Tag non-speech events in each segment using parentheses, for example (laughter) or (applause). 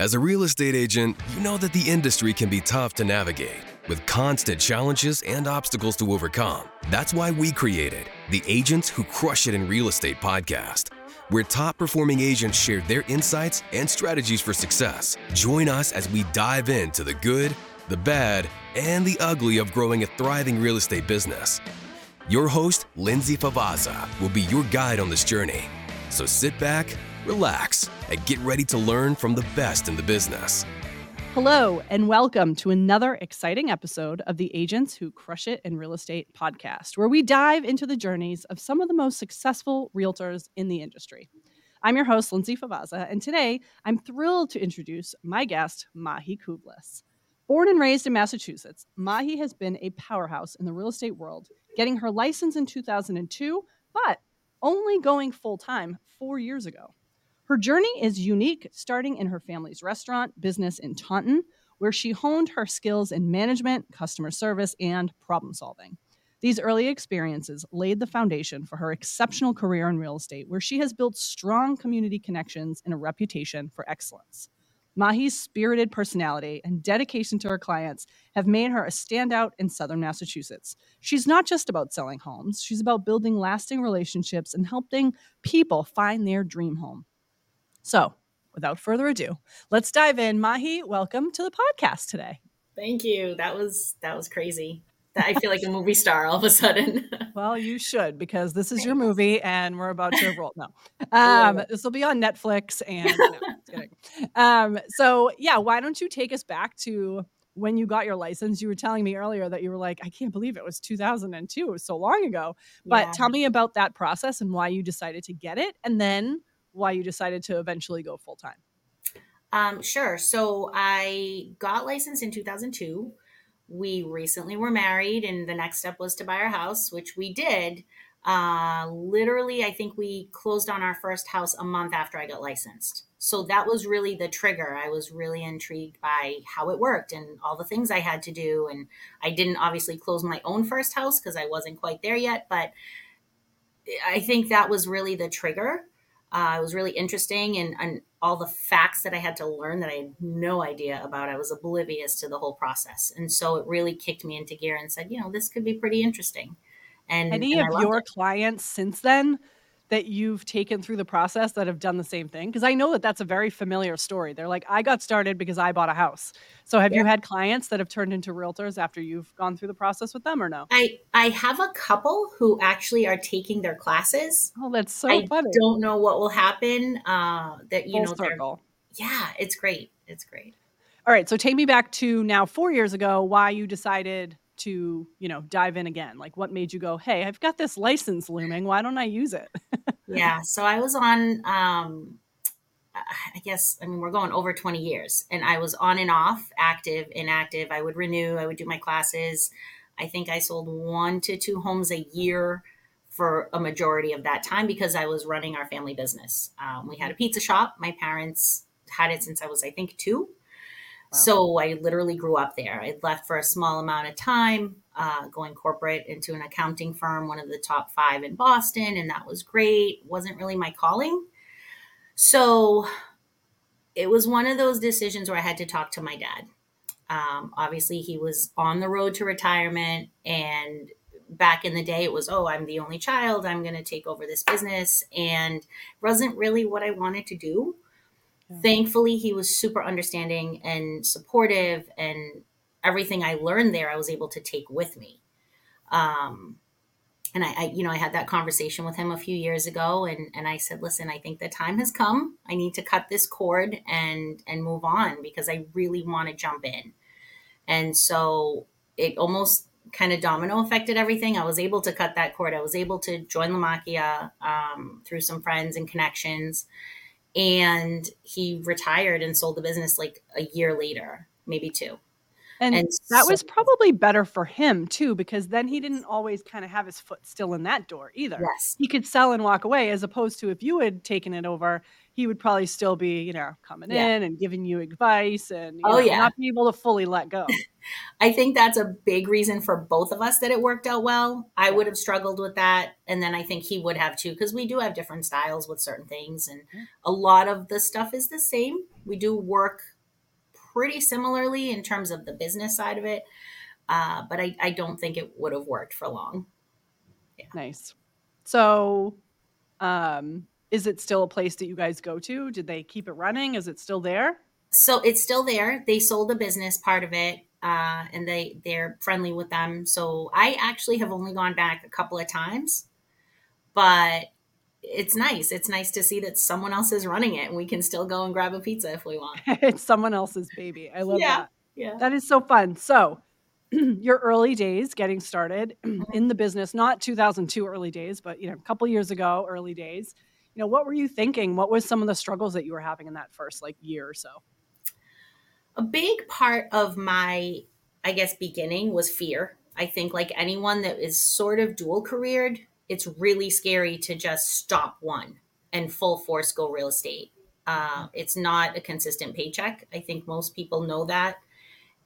As a real estate agent, you know that the industry can be tough to navigate, with constant challenges and obstacles to overcome. That's why we created the Agents Who Crush It in Real Estate podcast, where top performing agents share their insights and strategies for success. Join us as we dive into the good, the bad, and the ugly of growing a thriving real estate business. Your host, Lindsay Favaza, will be your guide on this journey. So sit back, relax, and get ready to learn from the best in the business. Hello, and welcome to another exciting episode of the Agents Who Crush It in Real Estate podcast, where we dive into the journeys of some of the most successful realtors in the industry. I'm your host, Lindsay Favaza, and today I'm thrilled to introduce my guest, Mahi Kouvlis. Born and raised in Massachusetts, Mahi has been a powerhouse in the real estate world, getting her license in 2002, but only going full time four years ago. Her journey is unique, starting in her family's restaurant business in Taunton, where she honed her skills in management, customer service, and problem solving. These early experiences laid the foundation for her exceptional career in real estate, where she has built strong community connections and a reputation for excellence. Mahi's spirited personality and dedication to her clients have made her a standout in Southern Massachusetts. She's not just about selling homes, she's about building lasting relationships and helping people find their dream home. So, without further ado, let's dive in. Mahi, welcome to the podcast today. Thank you. That was that was crazy. I feel like a movie star all of a sudden. (laughs) well, you should because this is your movie and we're about to roll. No, (laughs) um, this will be on Netflix and no, (laughs) um, so yeah, why don't you take us back to when you got your license? You were telling me earlier that you were like, I can't believe it was 2002. It was so long ago. But yeah. tell me about that process and why you decided to get it, and then why you decided to eventually go full time. Um, sure. So I got licensed in 2002. We recently were married, and the next step was to buy our house, which we did. Uh, literally, I think we closed on our first house a month after I got licensed. So that was really the trigger. I was really intrigued by how it worked and all the things I had to do. And I didn't obviously close my own first house because I wasn't quite there yet, but I think that was really the trigger. Uh, it was really interesting, and, and all the facts that I had to learn that I had no idea about, I was oblivious to the whole process. And so it really kicked me into gear and said, you know, this could be pretty interesting. And any and of your it. clients since then that you've taken through the process that have done the same thing? Because I know that that's a very familiar story. They're like, I got started because I bought a house. So have yeah. you had clients that have turned into realtors after you've gone through the process with them or no? I, I have a couple who actually are taking their classes. Oh, that's so I funny. don't know what will happen. Uh, that, you Full know, circle. yeah, it's great. It's great. All right. So take me back to now four years ago, why you decided to you know dive in again like what made you go hey i've got this license looming. Why don't i use it? (laughs) Yeah so i was on um i guess i mean we're going over 20 years and i was on and off active inactive. I would renew i would do my classes. I think i sold one to two homes a year for a majority of that time because i was running our family business. Um, we had a pizza shop. My parents had it since i was i think two so I literally grew up there. I left for a small amount of time, uh, going corporate into an accounting firm, one of the top five in Boston, and that was great. wasn't really my calling. So it was one of those decisions where I had to talk to my dad. Um, obviously, he was on the road to retirement, and back in the day, it was, oh, I'm the only child. I'm going to take over this business. And wasn't really what I wanted to do. Thankfully, he was super understanding and supportive, and everything I learned there, I was able to take with me. Um, and I, I, you know, I had that conversation with him a few years ago, and and I said, listen, I think the time has come. I need to cut this cord and and move on because I really want to jump in. And so it almost kind of domino affected everything. I was able to cut that cord. I was able to join Lamacchia um, through some friends and connections and he retired and sold the business like a year later, maybe two. And, and that so, was probably better for him too, because then he didn't always kind of have his foot still in that door either. Yes. He could sell and walk away, as opposed to if you had taken it over, he would probably still be, you know, coming yeah. in and giving you advice and you oh, know, yeah. not be able to fully let go. I think that's a big reason for both of us that it worked out well. I would have struggled with that. And then I think he would have too, because we do have different styles with certain things. And a lot of the stuff is the same. We do work pretty similarly in terms of the business side of it. Uh, but I, I don't think it would have worked for long. Yeah. Nice. So, um, is it still a place that you guys go to? Did they keep it running? Is it still there? So it's still there. They sold the business part of it, uh, and they they're friendly with them. So I actually have only gone back a couple of times, but it's nice. It's nice to see that someone else is running it, and we can still go and grab a pizza if we want. (laughs) it's someone else's baby. I love yeah, that. Yeah, that is so fun. So (clears throat) your early days getting started (clears throat) in the business, not 2002 early days, but you know, a couple years ago, early days. You know, what were you thinking? What was some of the struggles that you were having in that first like year or so? A big part of my, I guess, beginning was fear. I think, like anyone that is sort of dual careered, it's really scary to just stop one and full force go real estate. Uh, it's not a consistent paycheck. I think most people know that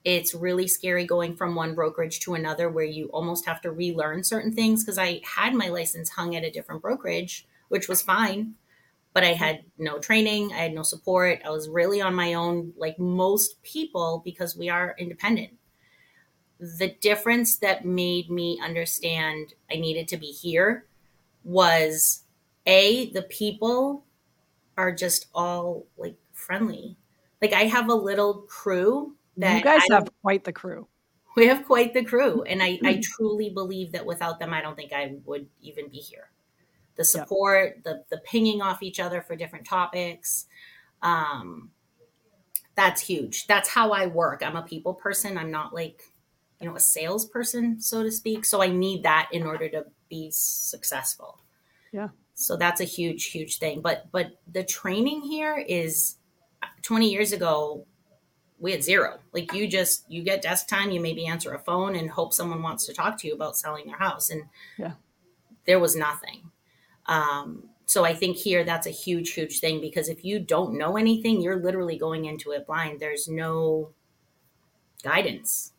it's really scary going from one brokerage to another where you almost have to relearn certain things because I had my license hung at a different brokerage, which was fine, but I mm-hmm. had no training, I had no support. I was really on my own, like most people, because we are independent. The difference that made me understand I needed to be here was A, the people are just all like friendly. Like I have a little crew that you guys have quite the crew. We have quite the crew. And I, I mm-hmm. truly believe that without them, I don't think I would even be here. The support, the the pinging off each other for different topics. Um, that's huge. That's how I work. I'm a people person. I'm not like, you know, a salesperson, so to speak. So I need that in order to be successful. Yeah. So that's a huge, huge thing. But but the training here is 20 years ago, we had zero. Like you just you get desk time, you maybe answer a phone and hope someone wants to talk to you about selling their house. And yeah, there was nothing. Um, so I think here that's a huge, huge thing because if you don't know anything, you're literally going into it blind. There's no guidance.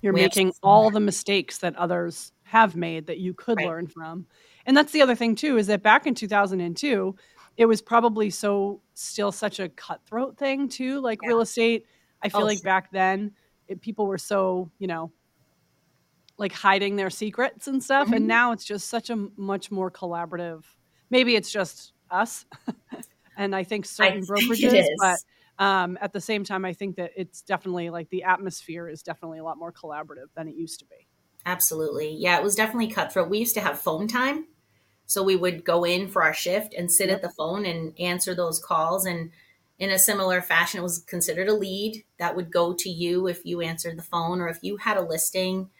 You're we making all the mistakes that others have made that you could right. learn from. And that's the other thing too is that back in 2002, it was probably so still such a cutthroat thing too, like yeah. real estate I feel oh, like back then it, people were so, you know, like hiding their secrets and stuff. Mm-hmm. And now it's just such a much more collaborative. Maybe it's just us. (laughs) and I think certain I brokerages, think but um, at the same time, I think that it's definitely like the atmosphere is definitely a lot more collaborative than it used to be. Absolutely. Yeah, it was definitely cutthroat. We used to have phone time. So we would go in for our shift and sit yep. at the phone and answer those calls. And in a similar fashion, it was considered a lead that would go to you if you answered the phone or if you had a listing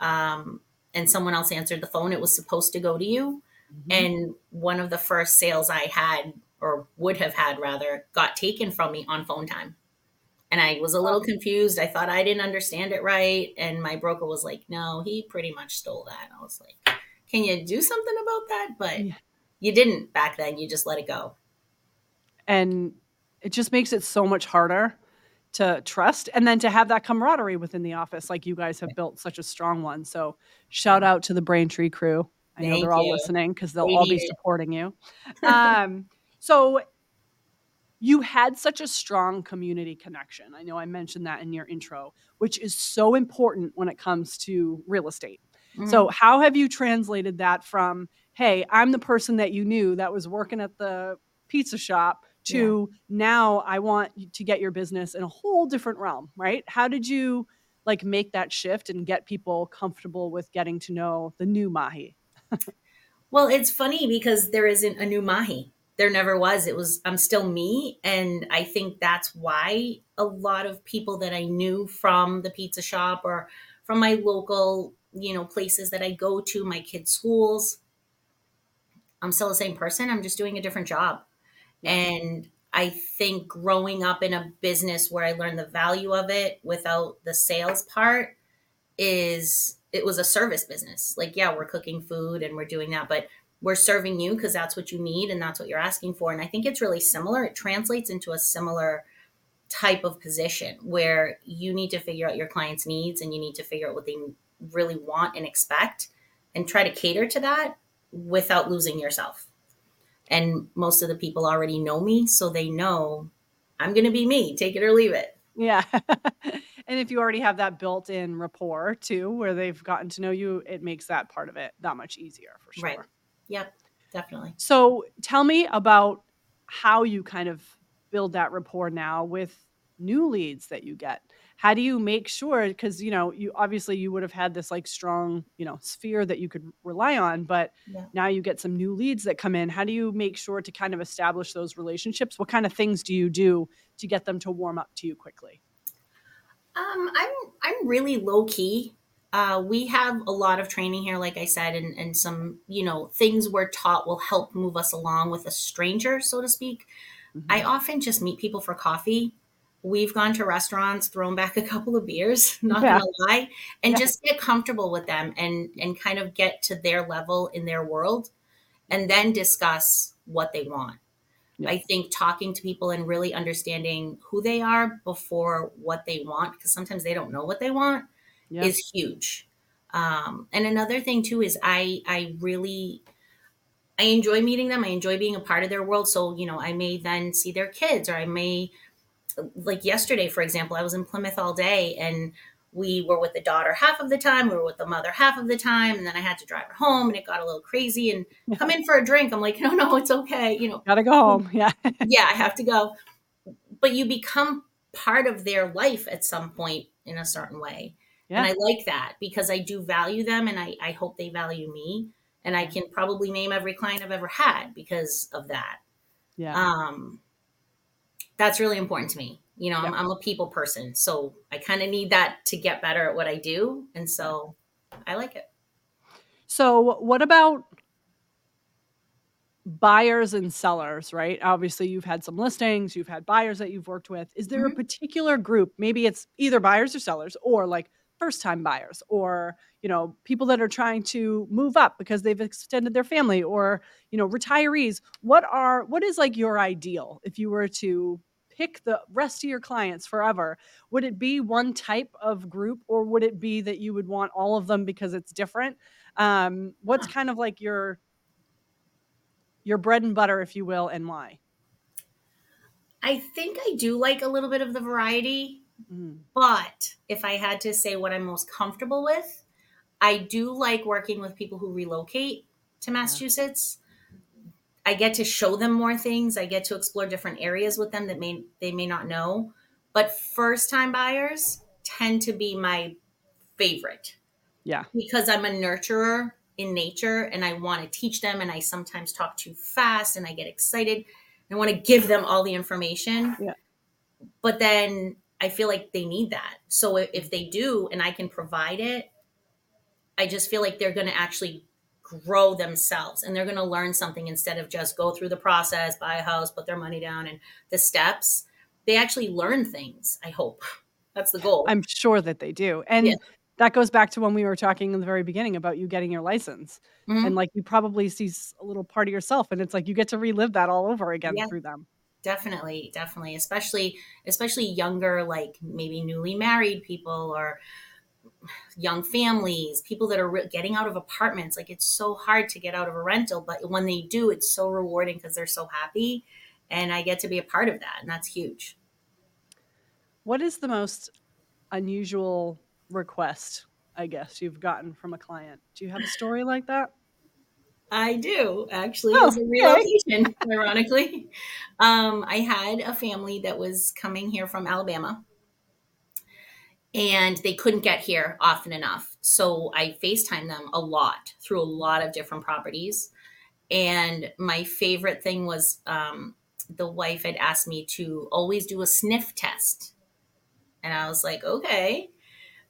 um, and someone else answered the phone, it was supposed to go to you. Mm-hmm. And one of the first sales I had, or would have had rather, got taken from me on phone time. And I was a little confused. I thought I didn't understand it right. And my broker was like, no, he pretty much stole that. I was like, can you do something about that? But yeah. you didn't back then. You just let it go. And it just makes it so much harder to trust and then to have that camaraderie within the office like you guys have built such a strong one. So shout out to the braintree crew. I Thank know they're all you. listening because they'll all be supporting you. (laughs) Um, so you had such a strong community connection. I know i mentioned that in your intro which is so important when it comes to real estate. Mm-hmm. so how have you translated that from hey i'm the person that you knew that was working at the pizza shop to yeah. now I want to get your business in a whole different realm, right? How did you like make that shift and get people comfortable with getting to know the new Mahi? well, it's funny because there isn't a new Mahi. There never was. It was I'm still me and I think that's why a lot of people that I knew from the pizza shop or from my local, you know, places that I go to, my kids' schools, I'm still the same person. I'm just doing a different job. And I think growing up in a business where I learned the value of it without the sales part is it was a service business. Like, yeah, we're cooking food and we're doing that, but we're serving you because that's what you need and that's what you're asking for. And I think it's really similar. It translates into a similar type of position where you need to figure out your client's needs and you need to figure out what they really want and expect and try to cater to that without losing yourself. And most of the people already know me, so they know I'm going to be me, take it or leave it. Yeah. (laughs) and if you already have that built in rapport too, where they've gotten to know you, it makes that part of it that much easier for sure. Right. Yep, definitely. So tell me about how you kind of build that rapport now with new leads that you get how do you make sure because you know you obviously you would have had this like strong you know sphere that you could rely on but yeah. now you get some new leads that come in. How do you make sure to kind of establish those relationships? What kind of things do you do to get them to warm up to you quickly? Um, i'm i'm really low key uh, we have a lot of training here like i said and, and some you know things we're taught will help move us along with a stranger so to speak. Mm-hmm. i often just meet people for coffee we've gone to restaurants, thrown back a couple of beers, (laughs) not yeah. gonna lie, and yeah. just get comfortable with them and and kind of get to their level in their world and then discuss what they want. Yeah. I think talking to people and really understanding who they are before what they want, because sometimes they don't know what they want, is huge. Um, and another thing too is I I really I enjoy meeting them. I enjoy being a part of their world. So, you know, I may then see their kids or I may like yesterday, for example, I was in Plymouth all day and we were with the daughter half of the time, we were with the mother half of the time, and then I had to drive her home and it got a little crazy and (laughs) come in for a drink. I'm like, no, no, it's okay. You know, gotta go home. Yeah. (laughs) yeah, I have to go. But you become part of their life at some point in a certain way. Yeah. And I like that because I do value them and I, I hope they value me. And I can probably name every client I've ever had because of that. Yeah. Um, that's really important to me. You know, yep. I'm, I'm, a people person, so I kind of need that to get better at what I do, and so I like it. So, what about buyers and sellers, right? Obviously, you've had some listings, you've had buyers that you've worked with. Is there mm-hmm. a particular group? Maybe it's either buyers or sellers, or like first time buyers, or you know, people that are trying to move up because they've extended their family, or you know, retirees. What are what is like your ideal if you were to pick the rest of your clients forever, would it be one type of group or would it be that you would want all of them because it's different? Um, what's kind of like your your bread and butter, if you will, and why? I think I do like a little bit of the variety, mm. but if I had to say what I'm most comfortable with, I do like working with people who relocate to Massachusetts. I get to show them more things. I get to explore different areas with them that may they may not know. But first time buyers tend to be my favorite. Yeah. Because I'm a nurturer in nature and I want to teach them and I sometimes talk too fast and I get excited. I want to give them all the information. Yeah. But then I feel like they need that. So if they do and I can provide it, I just feel like they're going to actually grow themselves and they're going to learn something instead of just go through the process, buy a house, put their money down and the steps. They actually learn things, I hope. (laughs) That's the goal. I'm sure that they do. And yeah. that goes back to when we were talking in the very beginning about you getting your license. Mm-hmm. And like you probably see a little part of yourself and it's like you get to relive that all over again yeah. through them definitely definitely especially especially younger like maybe newly married people or young families, people that are re- getting out of apartments. Like it's so hard to get out of a rental, but when they do, it's so rewarding because they're so happy. And I get to be a part of that. And that's huge. What is the most unusual request, I guess, you've gotten from a client? Do you have a story like that? I do actually. Oh, it was a relocation, okay. (laughs) ironically. Um, I had a family that was coming here from Alabama and they couldn't get here often enough. So I FaceTime them a lot through a lot of different properties. And my favorite thing was um, the wife had asked me to always do a sniff test. And I was like, okay,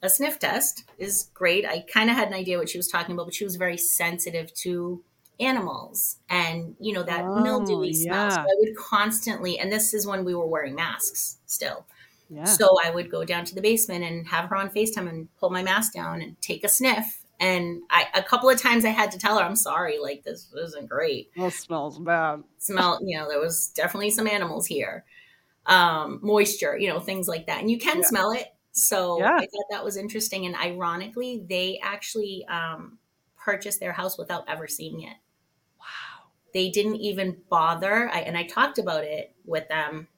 a sniff test is great. I kind of had an idea what she was talking about, but she was very sensitive to animals and, you know, that oh, mildewy yeah. smell. So I would constantly, and this is when we were wearing masks still. Yeah. So I would go down to the basement and have her on FaceTime and pull my mask down and take a sniff. And I, a couple of times I had to tell her, I'm sorry, like this isn't great. It smells bad. Smell, you know, there was definitely some animals here. um, moisture, you know, things like that. And you can Yeah. smell it. So Yeah. I thought that was interesting. And ironically, they actually um, purchased their house without ever seeing it. Wow. They didn't even bother. I, and I talked about it with them.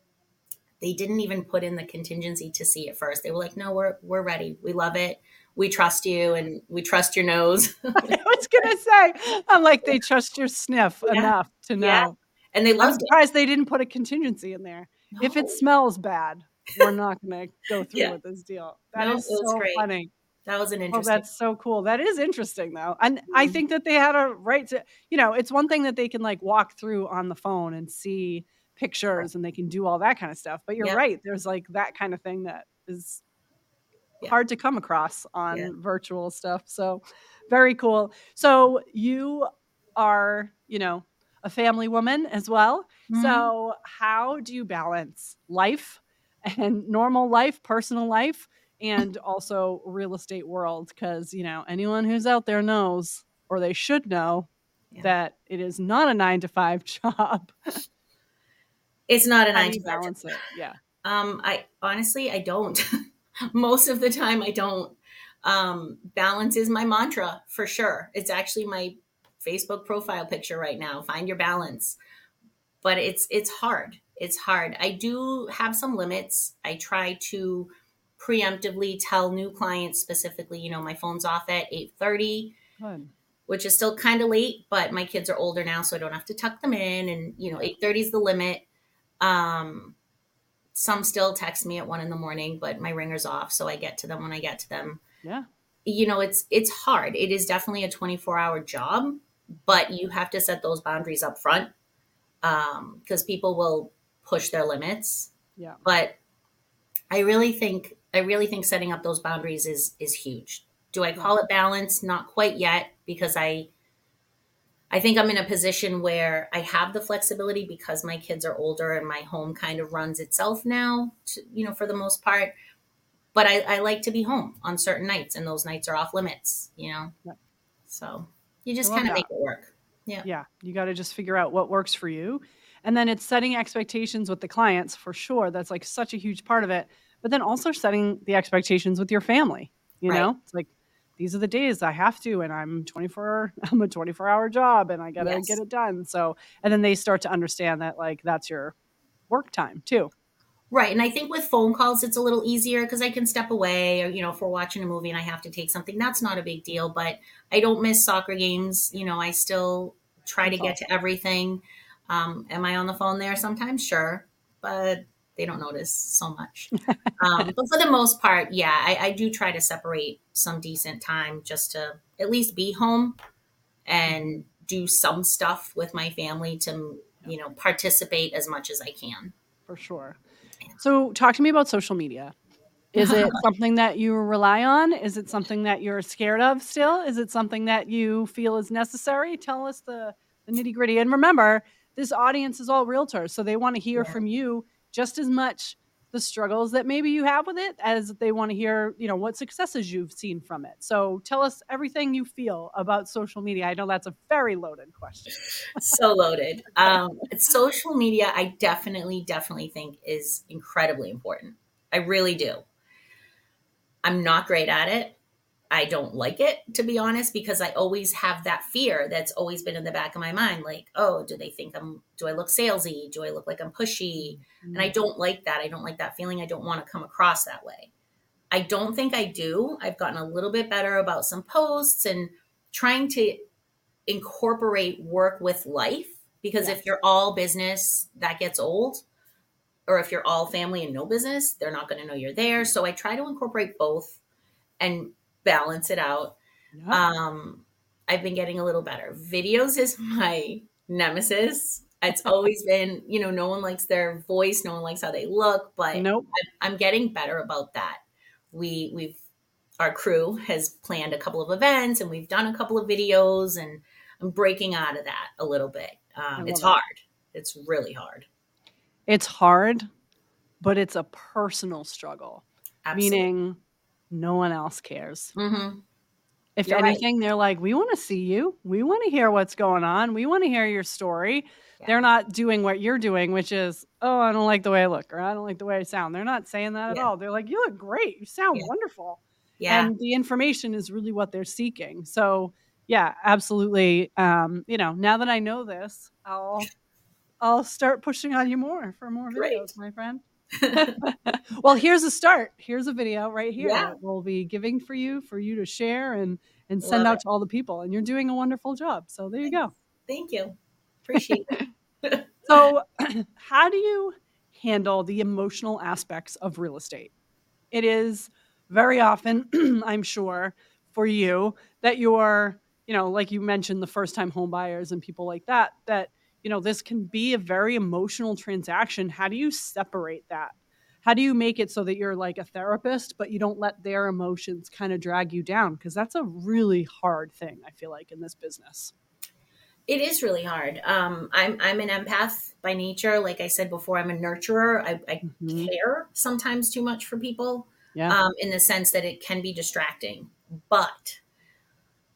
They didn't even put in the contingency to see it first. They were like, "No, we're we're ready. We love it. We trust you, and we trust your nose." (laughs) I was gonna say, I'm like, they trust your sniff Yeah. enough to know. Yeah. and they I'm loved it. surprised they didn't put a contingency in there. If it smells bad, we're not gonna (laughs) go through Yeah. with this deal. That No, is was so great. funny. that was an Oh, interesting. that's so cool. That is interesting though. And I Mhm. think that they had a right to, you know, it's one thing that they can like walk through on the phone and see pictures and they can do all that kind of stuff. But you're Yep. right. There's like that kind of thing that is Yeah. hard to come across on Yeah. virtual stuff. So very cool. So you are, you know, a family woman as well. Mhm. So how do you balance life (laughs) and normal life, personal life, and (laughs) also real estate world? Because you know anyone who's out there knows, or they should know, Yeah. that it is not a nine to five (laughs) job. It's not a How nine to balance it? Yeah, Um, I honestly, I don't. (laughs) Most of the time, I don't. Um, balance is my mantra for sure. It's actually my Facebook profile picture right now. Find your balance, but it's it's hard. It's hard. I do have some limits. I try to preemptively tell new clients specifically. You know, my phone's off at eight thirty which is still kind of late, but my kids are older now, so I don't have to tuck them in. And you know, eight thirty is the limit. Um, some still text me at one in the morning, but my ringer's off, so I get to them when I get to them. Yeah, You know, it's it's hard. It is definitely a twenty four hour job, but you have to set those boundaries up front because people will push their limits. yeah, But I really think I really think setting up those boundaries is is huge. Do I call it balance? Not quite yet because I I think I'm in a position where I have the flexibility because my kids are older and my home kind of runs itself now, to, you know, for the most part. But I, I like to be home on certain nights, and those nights are off limits, you know. Yep. So you just kind of make it work. Yeah. Yeah. You got to just figure out what works for you, and then it's setting expectations with the clients for sure. That's like such a huge part of it. But then also setting the expectations with your family. You Right. know, it's like these are the days I have to, and I'm 24. (laughs) I'm a 24 hour job, and I got to Yes. get it done. So, and then they start to understand that like that's your work time too. Right. And I think with phone calls, it's a little easier because I can step away or, you know, if we're watching a movie and I have to take something, that's not a big deal. But I don't miss soccer games. You know, I still try to get to everything. Um, am I on the phone there sometimes? Sure. But they don't notice so much. (laughs) um, but for the most part, yeah, I, I do try to separate some decent time just to at least be home and do some stuff with my family to, you know, participate as much as I can. for sure. So, talk to me about social media. Is it (laughs) something that you rely on? Is it something that you're scared of still? Is it something that you feel is necessary? Tell us the, the nitty gritty. And remember, this audience is all realtors, so they want to hear Yeah. from you just as much the struggles that maybe you have with it as they want to hear, you know, what successes you've seen from it. So, tell us everything you feel about social media. I know that's a very loaded question. (laughs) so loaded. Um, social media, I definitely, definitely think is incredibly important. I really do. I'm not great at it. I don't like it, to be honest, because I always have that fear that's always been in the back of my mind. Like, oh, do they think I'm, do I look salesy? Do I look like I'm pushy? And I mm-hmm. don't like that. I don't like that feeling. I don't want to come across that way. I don't think I do. I've gotten a little bit better about some posts and trying to incorporate work with life because Yes. if you're all business, that gets old. Or if you're all family and no business, they're not going to know you're there. So I try to incorporate both and balance it out. Um, I've been getting a little better. Videos is (laughs) my nemesis. It's (laughs) always been, you know, no one likes their voice, no one likes how they look, but nope. I'm getting better about that. We we've our crew has planned a couple of events and we've done a couple of videos and I'm breaking out of that a little bit. Um, it's it. hard. It's really hard. It's hard, but it's a personal struggle. Absolutely. meaning no one else cares. hmm If You're right. anything, they're like, we want to see you. We want to hear what's going on. We want to hear your story. Yeah. They're not doing what you're doing, which is, oh, I don't like the way I look or I don't like the way I sound. They're not saying that at all. They're like, you look great. You sound Yeah. wonderful. Yeah. And the information is really what they're seeking. So, yeah, absolutely. Um, you know, now that I know this, I'll I'll start pushing on you more for more Great. videos, my friend. (laughs) well, here's a start. Here's a video right here Yeah. that we'll be giving for you for you to share and and send Love out to all the people. And you're doing a wonderful job. So there you go. Thank you. Appreciate it. (laughs) So, (clears throat) how do you handle the emotional aspects of real estate? It is very often, (clears throat) I'm sure, for you that you're, you know, like you mentioned, the first time home buyers and people like that, that, you know, this can be a very emotional transaction. How do you separate that? How do you make it so that you're like a therapist, but you don't let their emotions kind of drag you down? Because that's a really hard thing, I feel like, in this business. It is really hard. Um, I'm I'm an empath by nature. Like I said before, I'm a nurturer. I, I Mhm. care sometimes too much for people. Yeah. um, in the sense that it can be distracting. But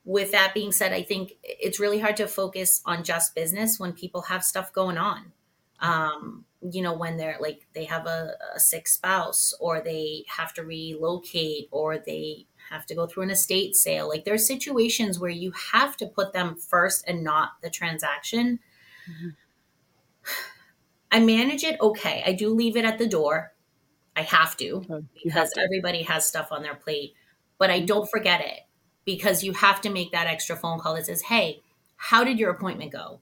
with that being said, I think it's really hard to focus on just business when people have stuff going on. Um, you know, when they're like they have a, a sick spouse or they have to relocate or they have to go through an estate sale. Like there are situations where you have to put them first and not the transaction. Mhm. (sighs) I manage it okay. I do leave it at the door. I have to So you have because to. everybody has stuff on their plate. But I don't forget it because you have to make that extra phone call that says, Hey, how did your appointment go?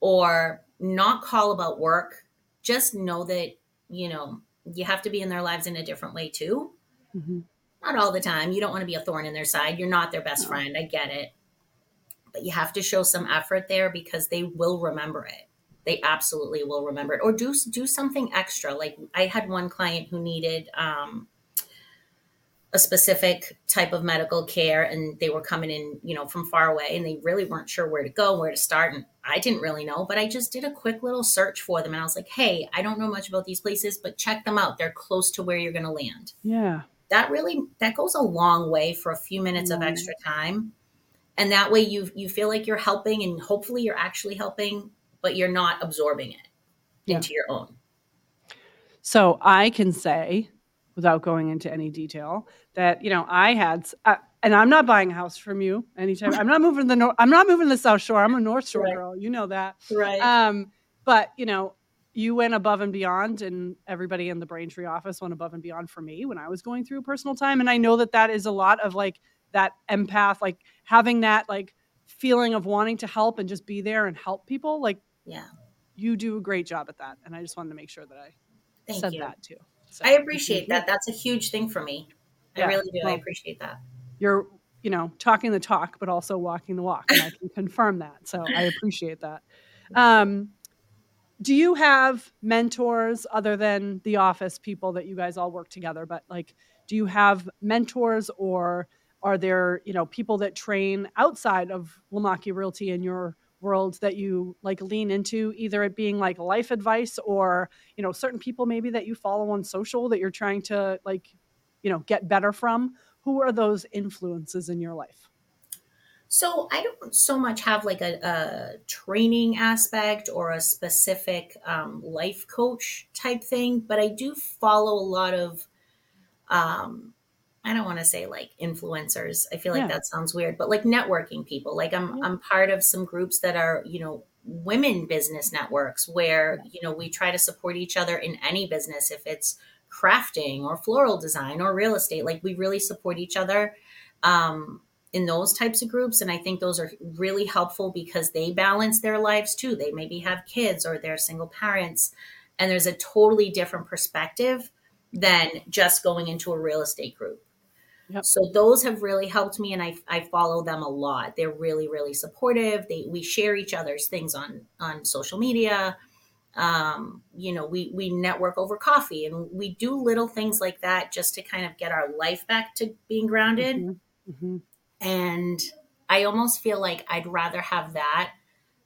Or not call about work. Just know that, you know, you have to be in their lives in a different way too. Mhm. Not all the time. You don't want to be a thorn in their side. You're not their best No. friend. I get it. But you have to show some effort there because they will remember it. They absolutely will remember it. Or do do something extra. Like I had one client who needed um, a specific type of medical care and they were coming in you know from far away and they really weren't sure where to go where to start and i didn't really know but i just did a quick little search for them and i was like hey i don't know much about these places but check them out they're close to where you're going to land Yeah. that really that goes a long way for a few minutes of extra time and that way you you feel like you're helping and hopefully you're actually helping but you're not absorbing it Yeah. into your own So I can say, without going into any detail, that you know I had, uh, and I'm not buying a house from you anytime. I'm not moving the north. I'm not moving the South Shore. I'm a North Shore Right. girl. You know that. right Um, but you know, you went above and beyond, and everybody in the Braintree office went above and beyond for me when I was going through personal time. And I know that that is a lot of like that empath, like having that like feeling of wanting to help and just be there and help people. Like yeah you do a great job at that, and I just wanted to make sure that I thank said you that too. So, i appreciate that that's a huge thing for me Yeah, i really do i appreciate that You're, you know, talking the talk, but also walking the walk, and I can (laughs) confirm that. So I appreciate that. Um, do you have mentors other than the office people that you guys all work together? But like, do you have mentors, or are there, you know, people that train outside of Lamacchia Realty in your world that you like lean into, either it being like life advice or you know certain people maybe that you follow on social that you're trying to like, you know, get better from? Who are those influences in your life? So I don't so much have like a, a training aspect or a specific um, life coach type thing, but I do follow a lot of, um, I don't want to say like influencers. I feel like Yeah. that sounds weird, but like networking people. Like I'm Yeah. I'm part of some groups that are you know women business networks where you know we try to support each other in any business if it's crafting or floral design or real estate. Like we really support each other. Um, in those types of groups and i think those are really helpful because they balance their lives too they maybe have kids or they're single parents and there's a totally different perspective than just going into a real estate group Yep. so those have really helped me and I, I follow them a lot they're really really supportive they we share each other's things on on social media um, you know we we network over coffee and we do little things like that just to kind of get our life back to being grounded Mhm, mhm. and I almost feel like I'd rather have that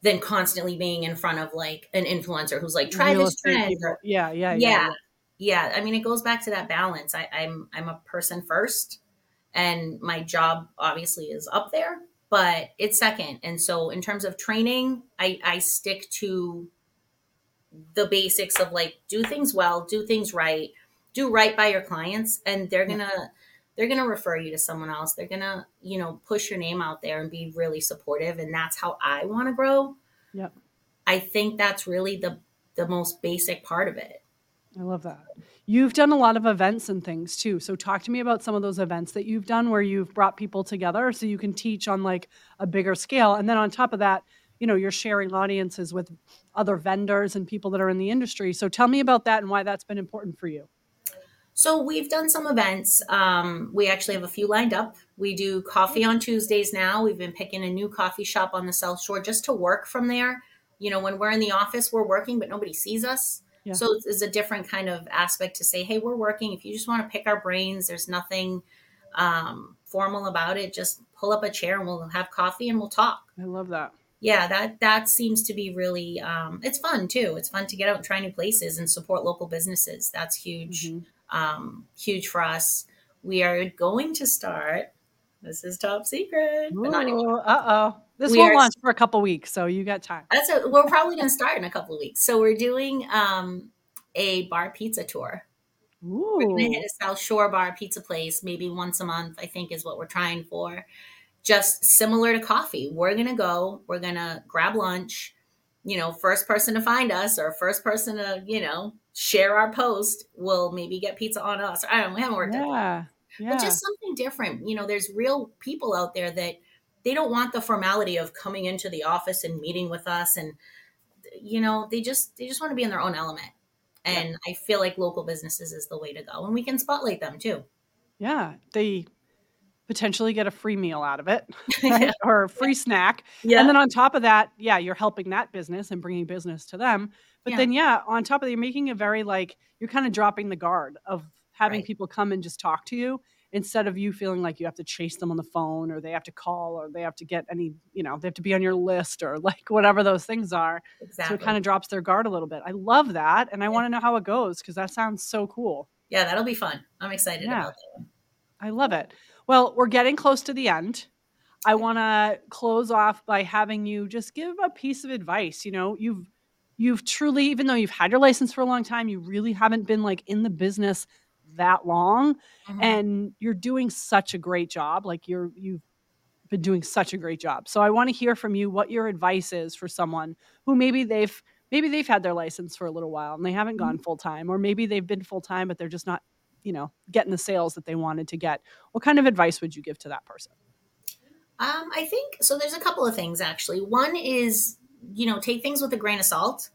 than constantly being in front of like an influencer who's like, try Real this trend. or- Yeah, yeah, yeah. yeah, yeah. I mean, it goes back to that balance. I, I'm I'm a person first, and my job obviously is up there, but it's second. And so in terms of training, I, I stick to the basics of like do things well, do things right, do right by your clients, and they're gonna they're gonna refer you to someone else. They're gonna you know push your name out there and be really supportive, and that's how I want to grow. Yep. I think that's really the the most basic part of it. I love that. You've done a lot of events and things too. So talk to me about some of those events that you've done where you've brought people together so you can teach on like a bigger scale. And then on top of that, you know, you're sharing audiences with other vendors and people that are in the industry. So tell me about that and why that's been important for you. So we've done some events. Um, we actually have a few lined up. We do coffee on Tuesdays now. We've been picking a new coffee shop on the South Shore just to work from there. You know, when we're in the office, we're working, but nobody sees us. Yeah. So it's, it's, a different kind of aspect to say, hey, we're working. If you just want to pick our brains, there's nothing um, formal about it. Just pull up a chair and we'll have coffee and we'll talk. I love that. Yeah, that that seems to be really um, it's fun too. It's fun to get out and try new places and support local businesses. That's huge, mm-hmm. um, huge for us. We are going to start. This is top secret. Uh oh. This we will launch for a couple weeks, so you got time. That's a, we're probably going to start in a couple of weeks. So we're doing um, a bar pizza tour. Ooh. We're going to hit a South Shore bar pizza place maybe once a month. I think is what we're trying for. Just similar to coffee, we're going to go. We're going to grab lunch. You know, first person to find us or first person to you know share our post will maybe get pizza on us. I don't. Know. We haven't worked yeah. Yeah. But just something different. You know, there's real people out there that they don't want the formality of coming into the office and meeting with us and you know they just they just want to be in their own element and yeah. i feel like local businesses is the way to go and we can spotlight them too yeah they potentially get a free meal out of it (laughs) right? yeah. or a free snack yeah. and then on top of that yeah you're helping that business and bringing business to them but yeah. then yeah on top of that you're making a very like you're kind of dropping the guard of having right. people come and just talk to you instead of you feeling like you have to chase them on the phone or they have to call or they have to get any, you know, they have to be on your list or (laughs) like whatever those things are. Exactly. So it kind of drops their guard a little bit. I love that. And I yeah. want to know how it goes because that sounds so cool. Yeah, that'll be fun. I'm excited yeah. about that I love it. Well, we're getting close to the end. I want to close off by having you just give a piece of advice. You know, you've you've truly even though you've had your license for a long time, you really haven't been like in the business that long mm-hmm. and you're doing such a great job like you're you've been doing such a great job. So i want to hear from you what your advice is for someone who maybe they've maybe they've had their license for a little while and they haven't gone mm-hmm. full time or maybe they've been full time but they're just not you know getting the sales that they wanted to get. What kind of advice would you give to that person? Um, i think so there's a couple of things actually. One is you know take things with a grain of salt.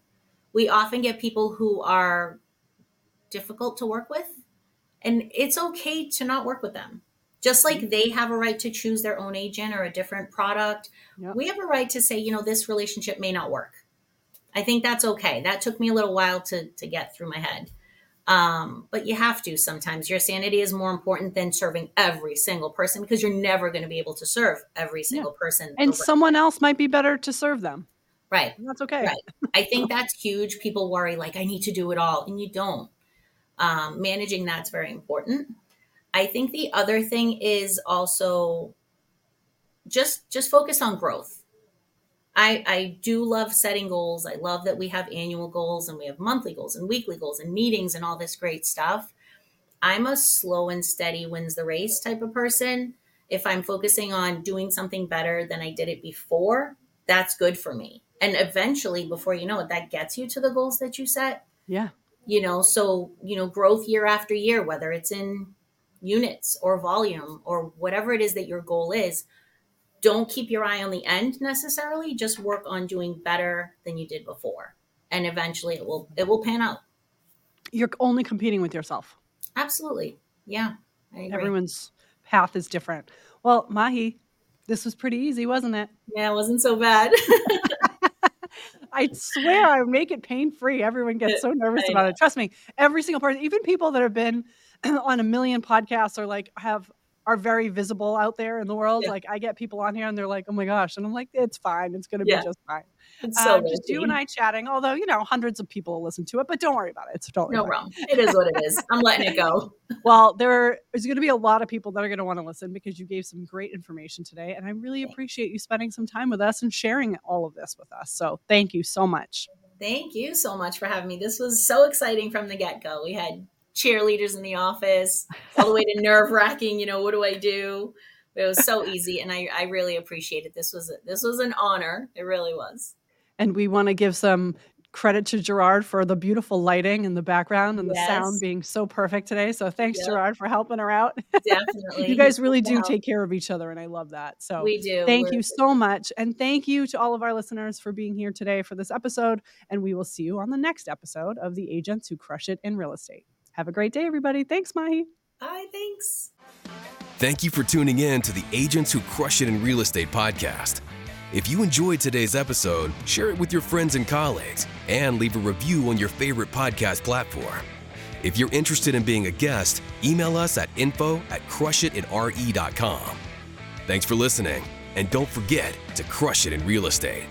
We often get people who are difficult to work with and it's okay to not work with them. Just like mm-hmm. they have a right to choose their own agent or a different product, yep. we have a right to say, you know, this relationship may not work. I think that's okay. That took me a little while to to get through my head. Um, but you have to sometimes. Your sanity is more important than serving every single person because you're never going to be able to serve every single yeah. person. And someone else might be better to serve them. Right. And that's okay. Right. I think (laughs) that's huge. People worry like I need to do it all, and you don't um, managing that's very important. I think the other thing is also just just focus on growth. I i do love setting goals. I love that we have annual goals and we have monthly goals and weekly goals and meetings and all this great stuff. I'm a slow and steady wins the race type of person. If i'm focusing on doing something better than i did it before that's good for me. And eventually before you know it that gets you to the goals that you set. Yeah you know so you know growth year after year whether it's in units or volume or whatever it is that your goal is don't keep your eye on the end necessarily. Just work on doing better than you did before. And eventually it will it will pan out. You're only competing with yourself. Absolutely. Yeah everyone's path is different. Well mahi this was pretty easy wasn't it? Yeah it wasn't so bad (laughs) I swear I make it pain free. Everyone gets so (laughs) nervous about it. Trust me, every single person, even people that have been (clears throat) on a million podcasts or like have are very visible out there in the world. Yeah. Like I get people on here and they're like, "Oh my gosh," and I'm like, "It's fine. It's going to Yeah. be just fine." It's so um, just you and I chatting. Although you know, hundreds of people listen to it, but don't worry about it. So don't worry. No about problem. It is what it is. I'm (laughs) letting it go. it. Well, there is going to be a lot of people that are going to want to listen because you gave some great information today, and I really appreciate you spending some time with us and sharing all of this with us. So thank you so much. Thank you so much for having me. This was so exciting from the get go. We had cheerleaders in the office, all the way to nerve wracking. You know, what do I do? It was so easy, and I, I really appreciate it. This was a, this was an honor. It really was. And we want to give some credit to Gerard for the beautiful lighting in the background and the sound being so perfect today. So thanks, Yep. Gerard, for helping her out. Definitely, (laughs) you guys really do Wow. take care of each other, and I love that. So We do. thank We're- you so much. And thank you to all of our listeners for being here today for this episode. And we will see you on the next episode of The Agents Who Crush It in Real Estate. Have a great day, everybody. Thanks, Mahi. Bye. Thanks. Thank you for tuning in to the Agents Who Crush It in Real Estate podcast. If you enjoyed today's episode, share it with your friends and colleagues, and leave a review on your favorite podcast platform. If you're interested in being a guest, email us at info at crushitatre.com. Thanks for listening, and don't forget to crush it in real estate.